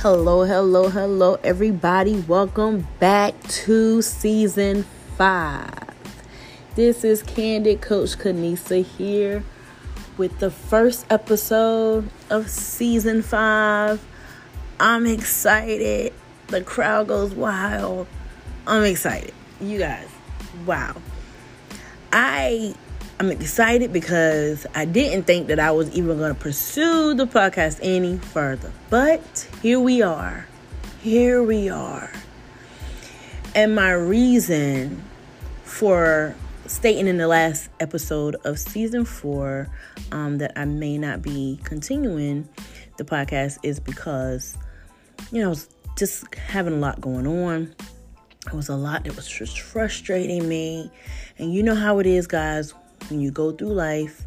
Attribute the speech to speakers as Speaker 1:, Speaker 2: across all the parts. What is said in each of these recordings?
Speaker 1: Hello, hello, hello, everybody. Welcome back to season five. This is Candid Coach Kenesa here with the first episode of season five. I'm excited. The crowd goes wild. I'm excited. You guys, wow. I I'm excited because I didn't think that I was even going to pursue the podcast any further. But here we are. Here we are. And my reason for stating in the last episode of season four um, that I may not be continuing the podcast is because, you know, I was just having a lot going on. It was a lot that was just frustrating me. And you know how it is, guys when you go through life,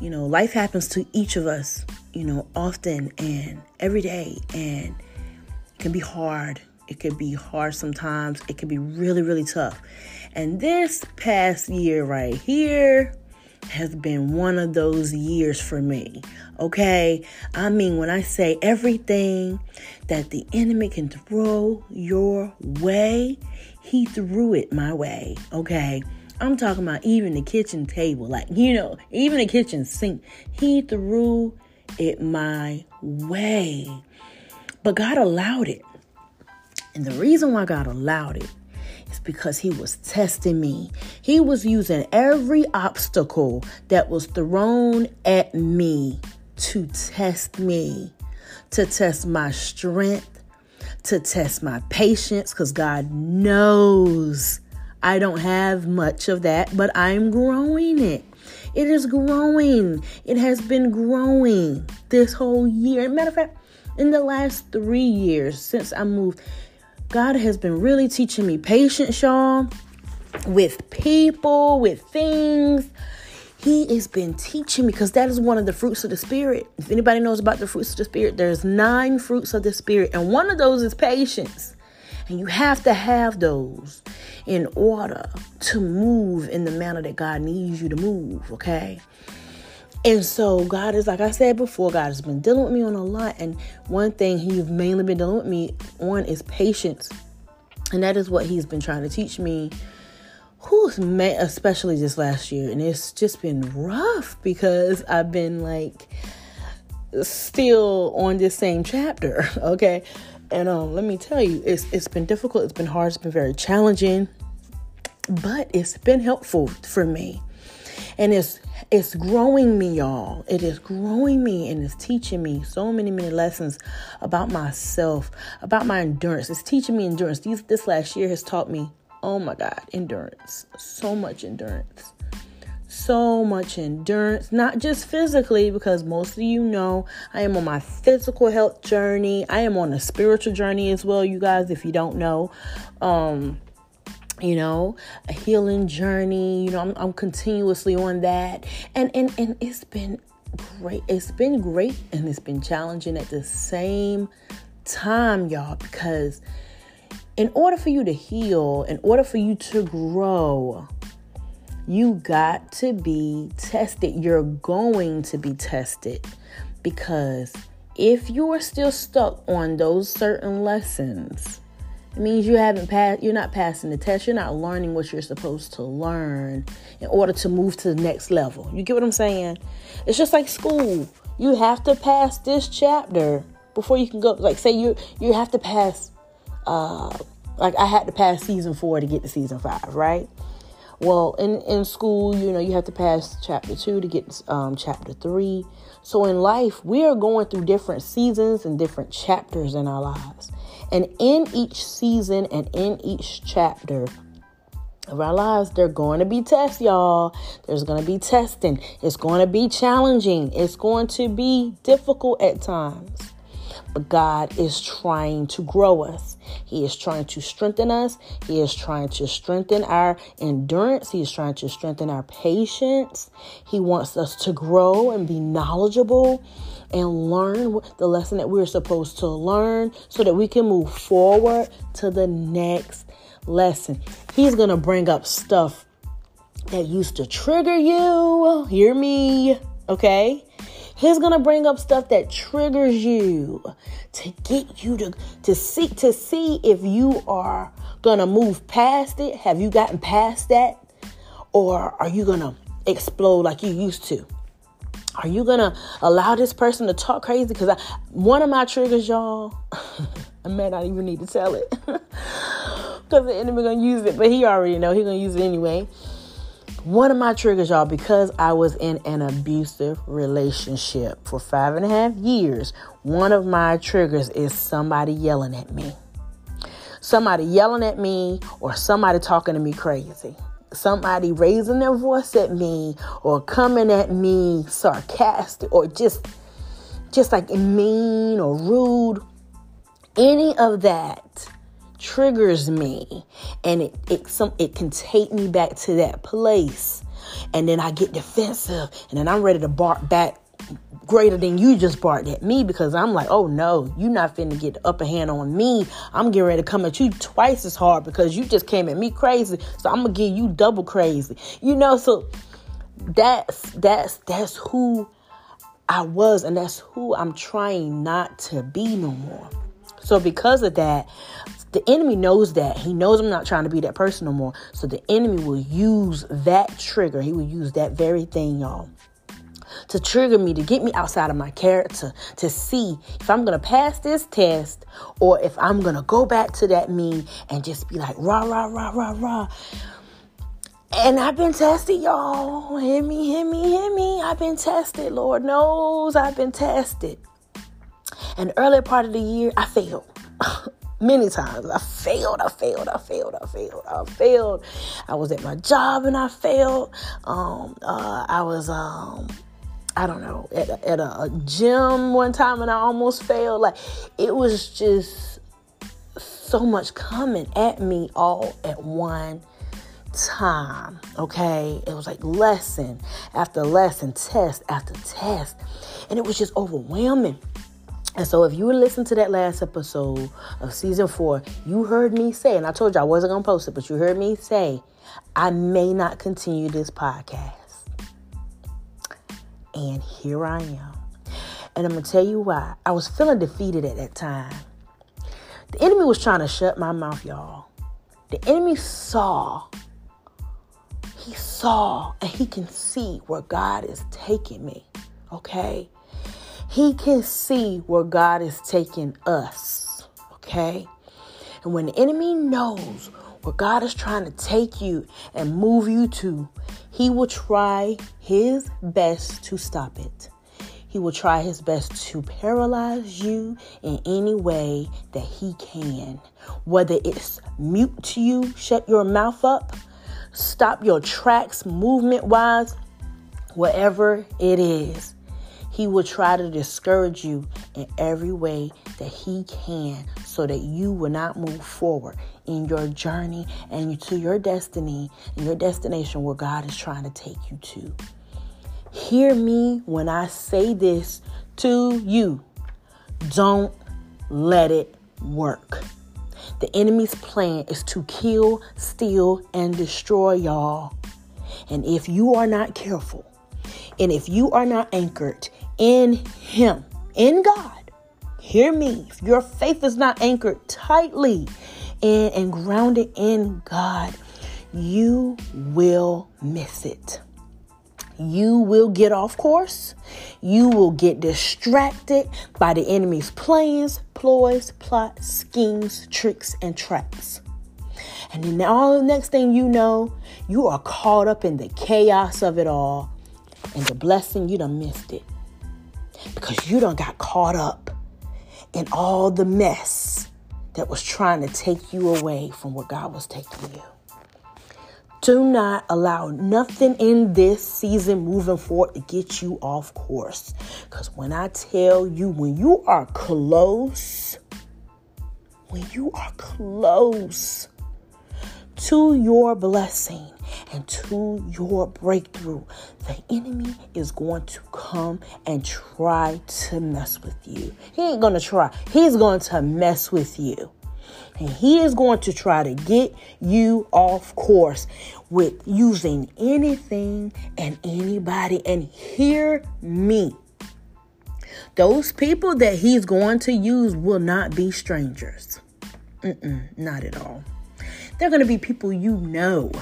Speaker 1: you know, life happens to each of us, you know, often and every day. And it can be hard. It could be hard sometimes. It can be really, really tough. And this past year right here has been one of those years for me. Okay? I mean, when I say everything that the enemy can throw your way, he threw it my way. Okay? I'm talking about even the kitchen table, like, you know, even the kitchen sink. He threw it my way. But God allowed it. And the reason why God allowed it is because He was testing me. He was using every obstacle that was thrown at me to test me, to test my strength, to test my patience, because God knows I don't have much of that, but I'm growing it. It is growing. It has been growing this whole year. Matter of fact, in the last three years since I moved, God has been really teaching me patience, y'all, with people, with things. He has been teaching me because that is one of the fruits of the Spirit. If anybody knows about the fruits of the Spirit, there's nine fruits of the Spirit, and one of those is patience. And you have to have those in order to move in the manner that God needs you to move, okay? And so God is like I said before, God has been dealing with me on a lot. And one thing He's mainly been dealing with me on is patience. And that is what He's been trying to teach me. Who's especially this last year, and it's just been rough because I've been like still on this same chapter, okay? And um, let me tell you, it's it's been difficult. It's been hard. It's been very challenging, but it's been helpful for me, and it's it's growing me, y'all. It is growing me and it's teaching me so many many lessons about myself, about my endurance. It's teaching me endurance. These this last year has taught me, oh my God, endurance. So much endurance so much endurance, not just physically, because most of you know I am on my physical health journey. I am on a spiritual journey as well, you guys, if you don't know. Um, you know, a healing journey. You know, I'm, I'm continuously on that. And and and it's been great. It's been great and it's been challenging at the same time, y'all, because in order for you to heal, in order for you to grow, you got to be tested. You're going to be tested because if you are still stuck on those certain lessons, it means you haven't passed, you're not passing the test, you're not learning what you're supposed to learn in order to move to the next level. You get what I'm saying? It's just like school. You have to pass this chapter before you can go. Like, say you you have to pass, uh, like I had to pass season four to get to season five, right? Well, in, in school, you know, you have to pass chapter two to get um, chapter three. So in life, we are going through different seasons and different chapters in our lives. And in each season and in each chapter, of our lives, they're going to be tests, y'all. There's going to be testing. It's going to be challenging. It's going to be difficult at times. But God is trying to grow us. He is trying to strengthen us. He is trying to strengthen our endurance. He is trying to strengthen our patience. He wants us to grow and be knowledgeable and learn the lesson that we're supposed to learn so that we can move forward to the next lesson. He's going to bring up stuff that used to trigger you. Hear me, okay? He's gonna bring up stuff that triggers you to get you to to see to see if you are gonna move past it. Have you gotten past that? Or are you gonna explode like you used to? Are you gonna allow this person to talk crazy? Because one of my triggers, y'all, I may not even need to tell it. Because the enemy gonna use it, but he already know he gonna use it anyway. One of my triggers, y'all, because I was in an abusive relationship for five and a half years, one of my triggers is somebody yelling at me. Somebody yelling at me or somebody talking to me crazy. Somebody raising their voice at me or coming at me sarcastic or just just like mean or rude. Any of that triggers me and it it some it can take me back to that place and then I get defensive and then I'm ready to bark back greater than you just barked at me because I'm like, oh no, you're not finna get the upper hand on me. I'm getting ready to come at you twice as hard because you just came at me crazy. So I'm gonna give you double crazy. You know, so that's that's that's who I was and that's who I'm trying not to be no more. So because of that, the enemy knows that. He knows I'm not trying to be that person no more. So the enemy will use that trigger. He will use that very thing, y'all. To trigger me, to get me outside of my character, to see if I'm gonna pass this test or if I'm gonna go back to that me and just be like, rah, rah, rah, rah, rah. And I've been tested, y'all. Hear me, hear me, hear me. I've been tested. Lord knows I've been tested. And early part of the year, I failed. many times. I failed, I failed, I failed, I failed, I failed. I was at my job and I failed. Um, uh, I was, um, I don't know, at, a, at a, a gym one time and I almost failed. Like, it was just so much coming at me all at one time. Okay. It was like lesson after lesson, test after test. And it was just overwhelming. And so, if you listen to that last episode of season four, you heard me say, and I told you I wasn't going to post it, but you heard me say, I may not continue this podcast. And here I am. And I'm going to tell you why. I was feeling defeated at that time. The enemy was trying to shut my mouth, y'all. The enemy saw, he saw, and he can see where God is taking me. Okay? He can see where God is taking us. Okay? And when the enemy knows where God is trying to take you and move you to, he will try his best to stop it. He will try his best to paralyze you in any way that he can. Whether it's mute to you, shut your mouth up, stop your tracks movement wise, whatever it is. He will try to discourage you in every way that he can so that you will not move forward in your journey and to your destiny and your destination where God is trying to take you to. Hear me when I say this to you. Don't let it work. The enemy's plan is to kill, steal, and destroy y'all. And if you are not careful, and if you are not anchored in Him, in God. Hear me. If your faith is not anchored tightly in and grounded in God, you will miss it. You will get off course. You will get distracted by the enemy's plans, ploys, plots, schemes, tricks, and traps. And then all the next thing you know, you are caught up in the chaos of it all. And the blessing, you done missed it because you don't got caught up in all the mess that was trying to take you away from where God was taking you. Do not allow nothing in this season moving forward to get you off course. Because when I tell you, when you are close, when you are close to your blessing, and to your breakthrough, the enemy is going to come and try to mess with you. He ain't going to try, he's going to mess with you. And he is going to try to get you off course with using anything and anybody. And hear me. Those people that he's going to use will not be strangers. Mm-mm, not at all. They're going to be people you know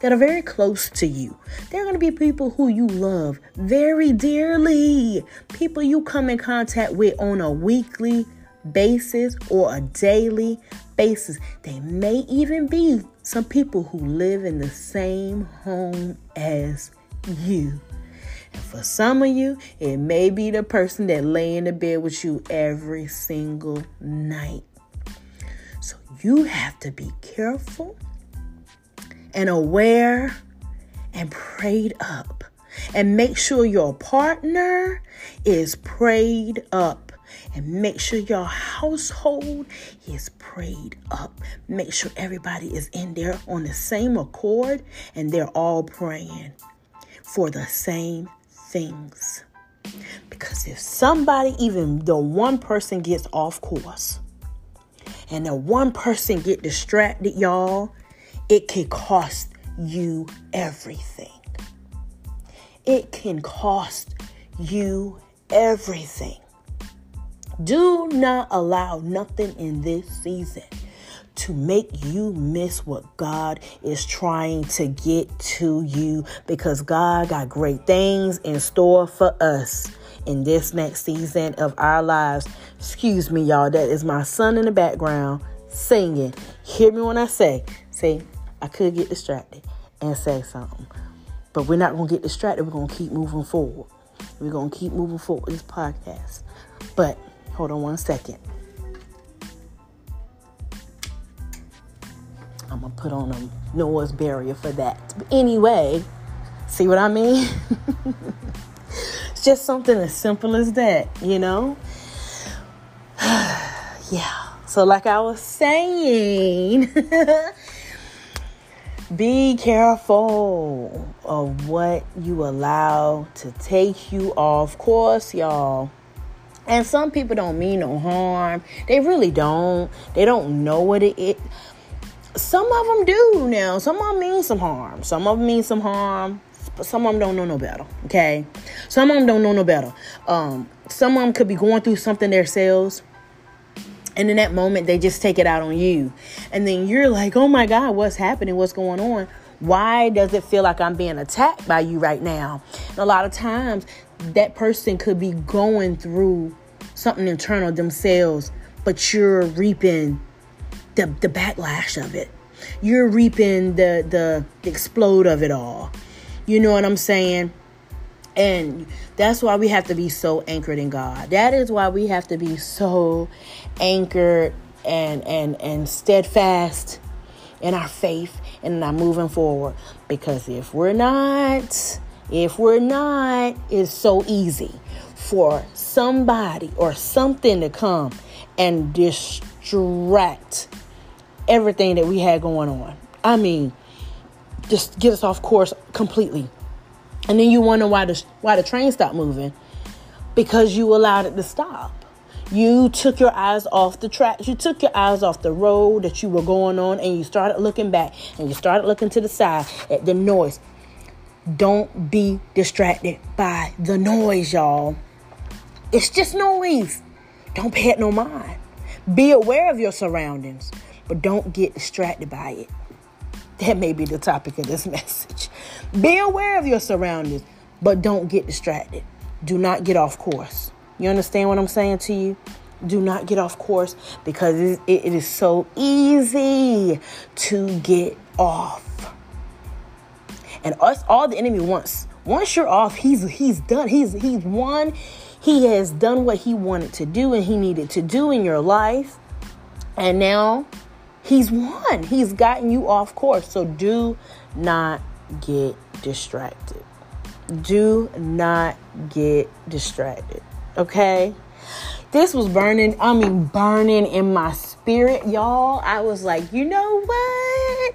Speaker 1: that are very close to you. They're going to be people who you love very dearly, people you come in contact with on a weekly basis or a daily basis. They may even be some people who live in the same home as you. And for some of you, it may be the person that lay in the bed with you every single night. So you have to be careful and aware and prayed up. And make sure your partner is prayed up. And make sure your household is prayed up. Make sure everybody is in there on the same accord and they're all praying for the same things. Because if somebody, even the one person gets off course and the one person get distracted, y'all, it can cost you everything. It can cost you everything. Do not allow nothing in this season to make you miss what God is trying to get to you because God got great things in store for us in this next season of our lives. Excuse me, y'all. That is my son in the background singing. Hear me when I say, say, I could get distracted and say something. But we're not going to get distracted. We're going to keep moving forward. We're going to keep moving forward with this podcast. But hold on one second. I'm going to put on a noise barrier for that. But anyway, see what I mean? it's just something as simple as that, you know? yeah. So, like I was saying, Be careful of what you allow to take you off course, y'all. And some people don't mean no harm. They really don't. They don't know what it is. Some of them do now. Some of them mean some harm. Some of them mean some harm. But some of them don't know no better. Okay? Some of them don't know no better. Um, some of them could be going through something themselves and in that moment, they just take it out on you. And then you're like, oh my God, what's happening? What's going on? Why does it feel like I'm being attacked by you right now? And a lot of times, that person could be going through something internal themselves, but you're reaping the, the backlash of it. You're reaping the, the, the explode of it all. You know what I'm saying? And that's why we have to be so anchored in God. That is why we have to be so anchored and and and steadfast in our faith and in our moving forward. Because if we're not, if we're not, it's so easy for somebody or something to come and distract everything that we had going on. I mean, just get us off course completely. And then you wonder why the why the train stopped moving because you allowed it to stop. You took your eyes off the tracks. You took your eyes off the road that you were going on and you started looking back and you started looking to the side at the noise. Don't be distracted by the noise, y'all. It's just noise. Don't pay it no mind. Be aware of your surroundings, but don't get distracted by it. That may be the topic of this message. Be aware of your surroundings, but don't get distracted. Do not get off course. You understand what I'm saying to you? Do not get off course because it, is so easy to get off. And us, all the enemy wants. Once you're off, he's he's done. He's he's won. He has done what he wanted to do and he needed to do in your life. And now he's won. He's gotten you off course. So do not get distracted. Do not get distracted. Okay? This was burning, I mean, burning in my spirit, y'all. I was like, you know what?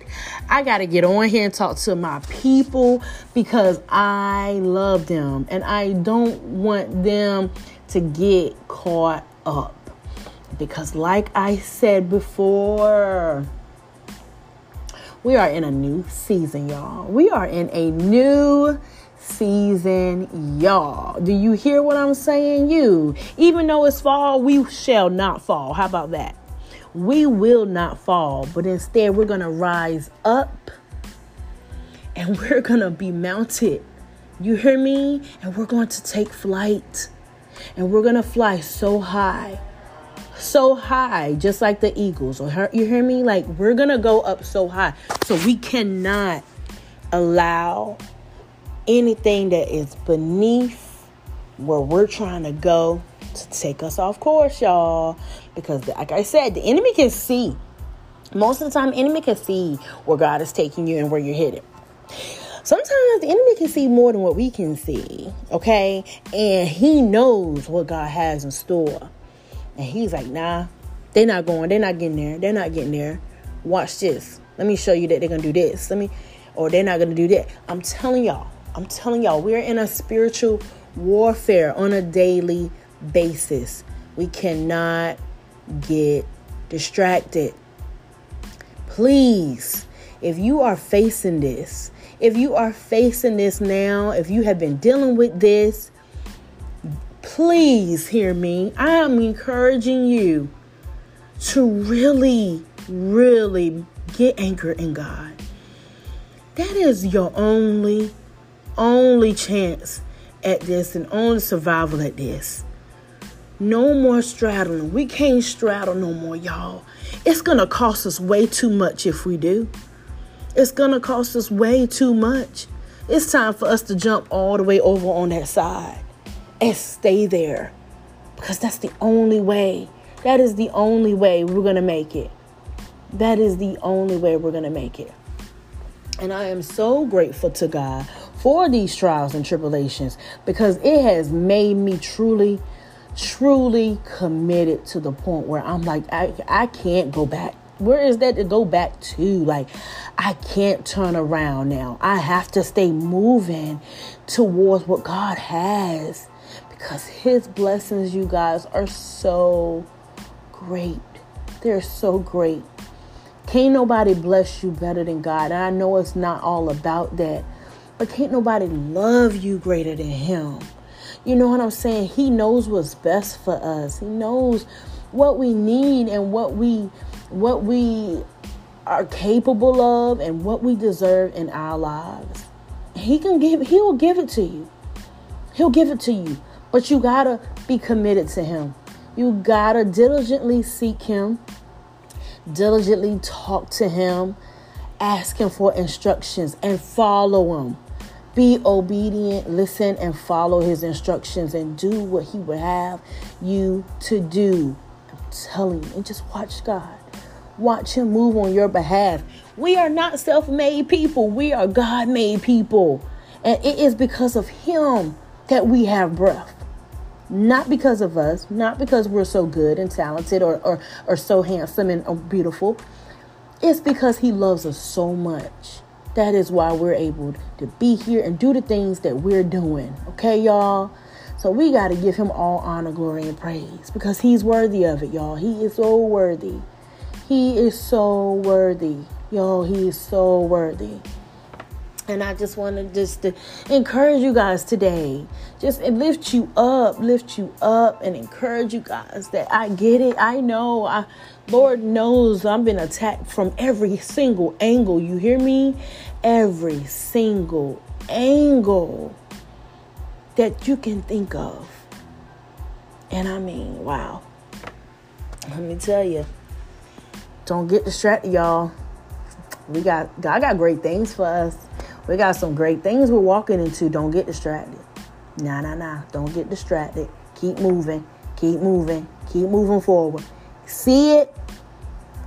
Speaker 1: I got to get on here and talk to my people because I love them and I don't want them to get caught up. Because, like I said before, we are in a new season, y'all. We are in a new season, y'all. Do you hear what I'm saying? You, even though it's fall, we shall not fall. How about that? We will not fall, but instead, we're going to rise up and we're going to be mounted. You hear me? And we're going to take flight and we're going to fly so high. So high, just like the eagles. Or you hear me? Like, we're to go up so high. So, we cannot allow anything that is beneath where we're trying to go to take us off course, y'all. Because, like I said, the enemy can see. Most of the time, enemy can see where God is taking you and where you're headed. Sometimes the enemy can see more than what we can see, okay? And he knows what God has in store. And he's like, nah, they're not going, they're not getting there, they're not getting there. Watch this. Let me show you that they're gonna do this. Let me, or they're not gonna do that. I'm telling y'all, I'm telling y'all, we're in a spiritual warfare on a daily basis. We cannot get distracted. Please, if you are facing this, if you are facing this now, if you have been dealing with this, please hear me. I am encouraging you to really, really get anchored in God. That is your only only chance at this and only survival at this. No more straddling. We can't straddle no more, y'all. It's going to cost us way too much if we do. It's going to cost us way too much. It's time for us to jump all the way over on that side and stay there because that's the only way. That is the only way we're going to make it. That is the only way we're going to make it. And I am so grateful to God for these trials and tribulations because it has made me truly, truly committed to the point where I'm like, I, I can't go back. Where is that to go back to? Like, I can't turn around now. I have to stay moving towards what God has because His blessings, you guys, are so great. They're so great. Can't nobody bless you better than God. And I know it's not all about that. But can't nobody love you greater than him. You know what I'm saying? He knows what's best for us. He knows what we need and what we what we are capable of and what we deserve in our lives. He can give he will give it to you. He'll give it to you. But you got to be committed to him. You got to diligently seek him. Diligently talk to him. Ask him for instructions and follow him. Be obedient, listen, and follow his instructions and do what he would have you to do. I'm telling you, and just watch God. Watch him move on your behalf. We are not self made people, we are God made people. And it is because of him that we have breath. Not because of us, not because we're so good and talented or, or, or so handsome and beautiful. It's because he loves us so much. That is why we're able to be here and do the things that we're doing. Okay, y'all? So we got to give him all honor, glory, and praise because he's worthy of it, y'all. He is so worthy. He is so worthy. Y'all, he is so worthy. And I just want to just to encourage you guys today. Just lift you up, lift you up, and encourage you guys that I get it. I know. I Lord knows I've been attacked from every single angle. You hear me? Every single angle that you can think of. And I mean, wow. Let me tell you. Don't get distracted, y'all. We got God got great things for us. We got some great things we're walking into. Don't get distracted. Nah, nah, nah. Don't get distracted. Keep moving. Keep moving. Keep moving forward. See it.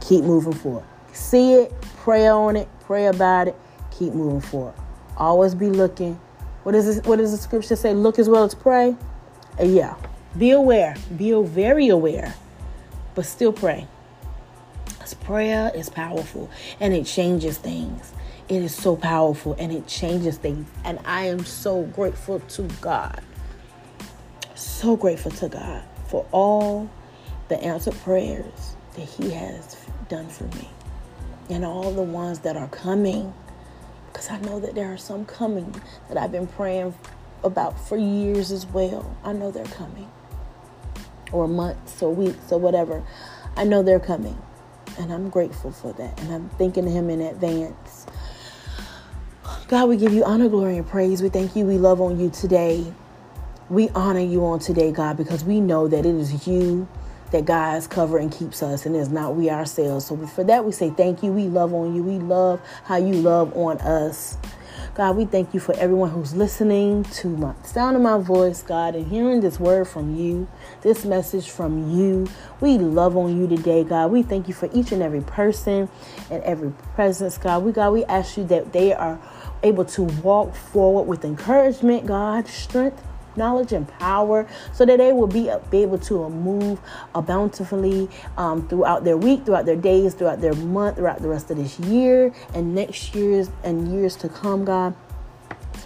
Speaker 1: Keep moving forward. See it. Pray on it. Pray about it. Keep moving forward. Always be looking. What is this, what does the scripture say? Look as well as pray. Uh, yeah. Be aware. Be very aware. But still pray. Because prayer is powerful and it changes things. It is so powerful and it changes things. And I am so grateful to God. So grateful to God for all the answered prayers that He has done for me and all the ones that are coming Because I know that there are some coming that I've been praying about for years as well. I know they're coming. Or months or weeks or whatever. I know they're coming. And I'm grateful for that. And I'm thanking Him in advance. God, we give you honor, glory, and praise. We thank you. We love on you today. We honor you on today, God, because we know that it is you that guides, cover, and keeps us, and it's not we ourselves. So for that, we say thank you. We love on you. We love how you love on us. God, we thank you for everyone who's listening to my sound of my voice, God, and hearing this word from you, this message from you. We love on you today, God. We thank you for each and every person and every presence, God. We God, we ask you that they are able to walk forward with encouragement, God, strength, knowledge and power so that they will be, be able to move bountifully um, throughout their week, throughout their days, throughout their month, throughout the rest of this year and next year's and years to come, God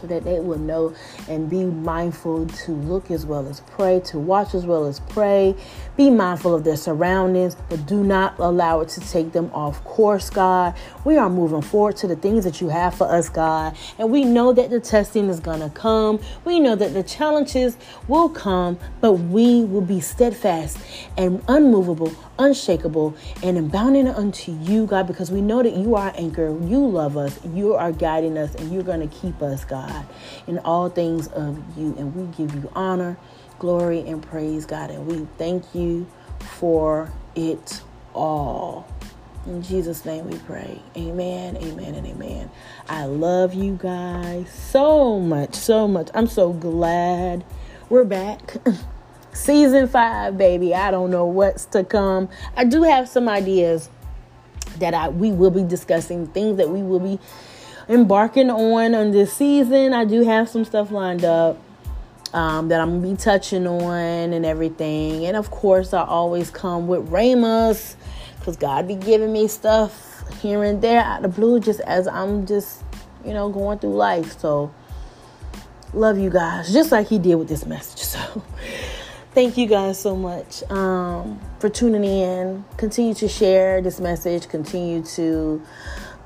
Speaker 1: so that they will know and be mindful to look as well as pray, to watch as well as pray. Be mindful of their surroundings, but do not allow it to take them off course, God. We are moving forward to the things that you have for us, God. And we know that the testing is going to come. We know that the challenges will come, but we will be steadfast and unmovable unshakable and bounding unto you, God, because we know that you are anchor. You love us. You are guiding us, and you're going to keep us, God, in all things of you. And we give you honor, glory, and praise, God. And we thank you for it all. In Jesus' name we pray. Amen, amen, and amen. I love you guys so much, so much. I'm so glad we're back. Season five, baby. I don't know what's to come. I do have some ideas that I we will be discussing, things that we will be embarking on on this season. I do have some stuff lined up um, that I'm gonna be touching on and everything. And of course, I always come with Rhemas because God be giving me stuff here and there out of the blue, just as I'm just you know going through life. So love you guys, just like He did with this message. So thank you guys so much um, for tuning in. Continue to share this message. Continue to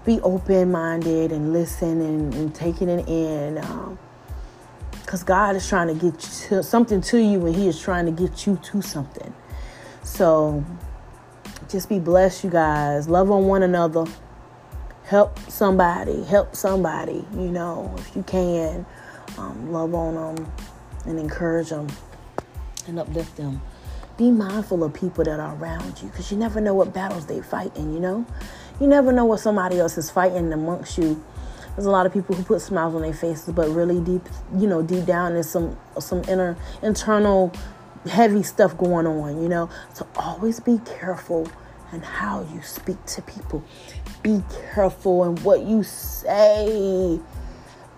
Speaker 1: be open minded and listen and, and, taking it in. Because um, God is trying to get to, something to you and He is trying to get you to something. So just be blessed, you guys. Love on one another. Help somebody. Help somebody, you know, if you can. Um, love on them and encourage them and uplift them. Be mindful of people that are around you because you never know what battles they fighting, you know? You never know what somebody else is fighting amongst you. There's a lot of people who put smiles on their faces, but really deep, you know, deep down there's some some inner internal heavy stuff going on, you know. So always be careful and how you speak to people. Be careful in what you say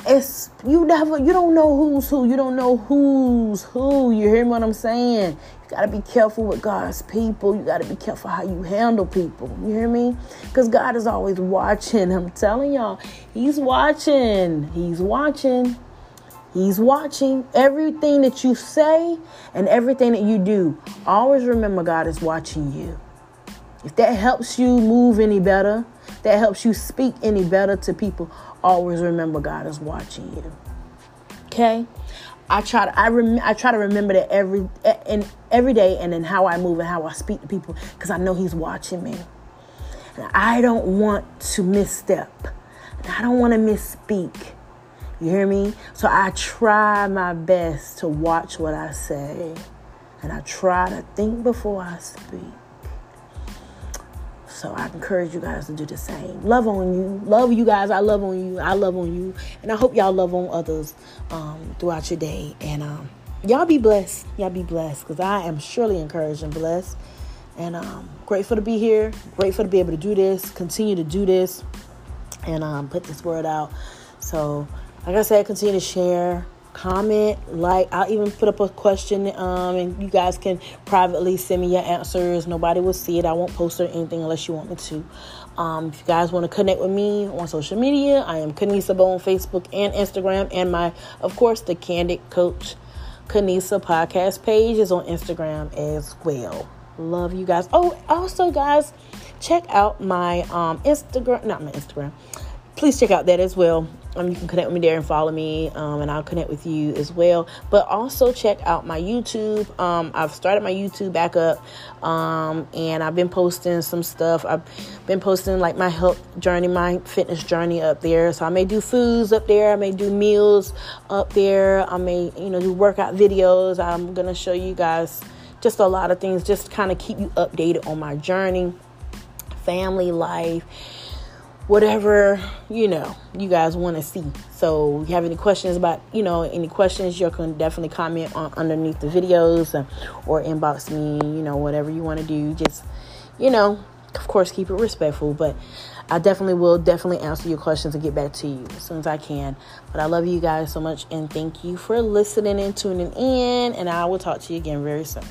Speaker 1: it's you never you don't know who's who you don't know who's who you hear what i'm saying you got to be careful with god's people. You got to be careful how you handle people. You hear me? Because god is always watching. I'm telling y'all he's watching. He's watching. He's watching everything that you say and everything that you do. Always remember god is watching you. If that helps you move any better that helps you speak any better to people always remember God is watching you. Okay? I try to I rem, I try to remember that every and every day and in how I move and how I speak to people because I know he's watching me. And I don't want to misstep. I don't want to misspeak. You hear me? So I try my best to watch what I say. And I try to think before I speak. So I encourage you guys to do the same. Love on you. Love you guys. I love on you. I love on you. And I hope y'all love on others um, throughout your day. And um, y'all be blessed. Y'all be blessed because I am surely encouraged and blessed. And um, grateful to be here. Grateful to be able to do this. Continue to do this. And um, put this word out. So, like I said, continue to share comment, like. I'll even put up a question, um, and you guys can privately send me your answers. Nobody will see it. I won't post or anything unless you want me to. Um, if you guys want to connect with me on social media, I am Kenesa Bowe on Facebook and Instagram, and my, of course, the Candid Coach Kenesa podcast page is on Instagram as well. Love you guys. Oh, also, guys, check out my um Instagram, not my Instagram please check out that as well. Um, you can connect with me there and follow me, um, and I'll connect with you as well. But also check out my YouTube. Um, I've started my YouTube back up, um, and I've been posting some stuff. I've been posting like my health journey, my fitness journey up there. So I may do foods up there. I may do meals up there. I may, you know, do workout videos. I'm gonna show you guys just a lot of things, just kind of keep you updated on my journey, family life whatever you know you guys want to see. So you have any questions about you know any questions you can definitely comment on underneath the videos uh, or inbox me you know whatever you want to do. Just you know of course keep it respectful but i definitely will definitely answer your questions and get back to you as soon as i can. But i love you guys so much and thank you for listening and tuning in and i will talk to you again very soon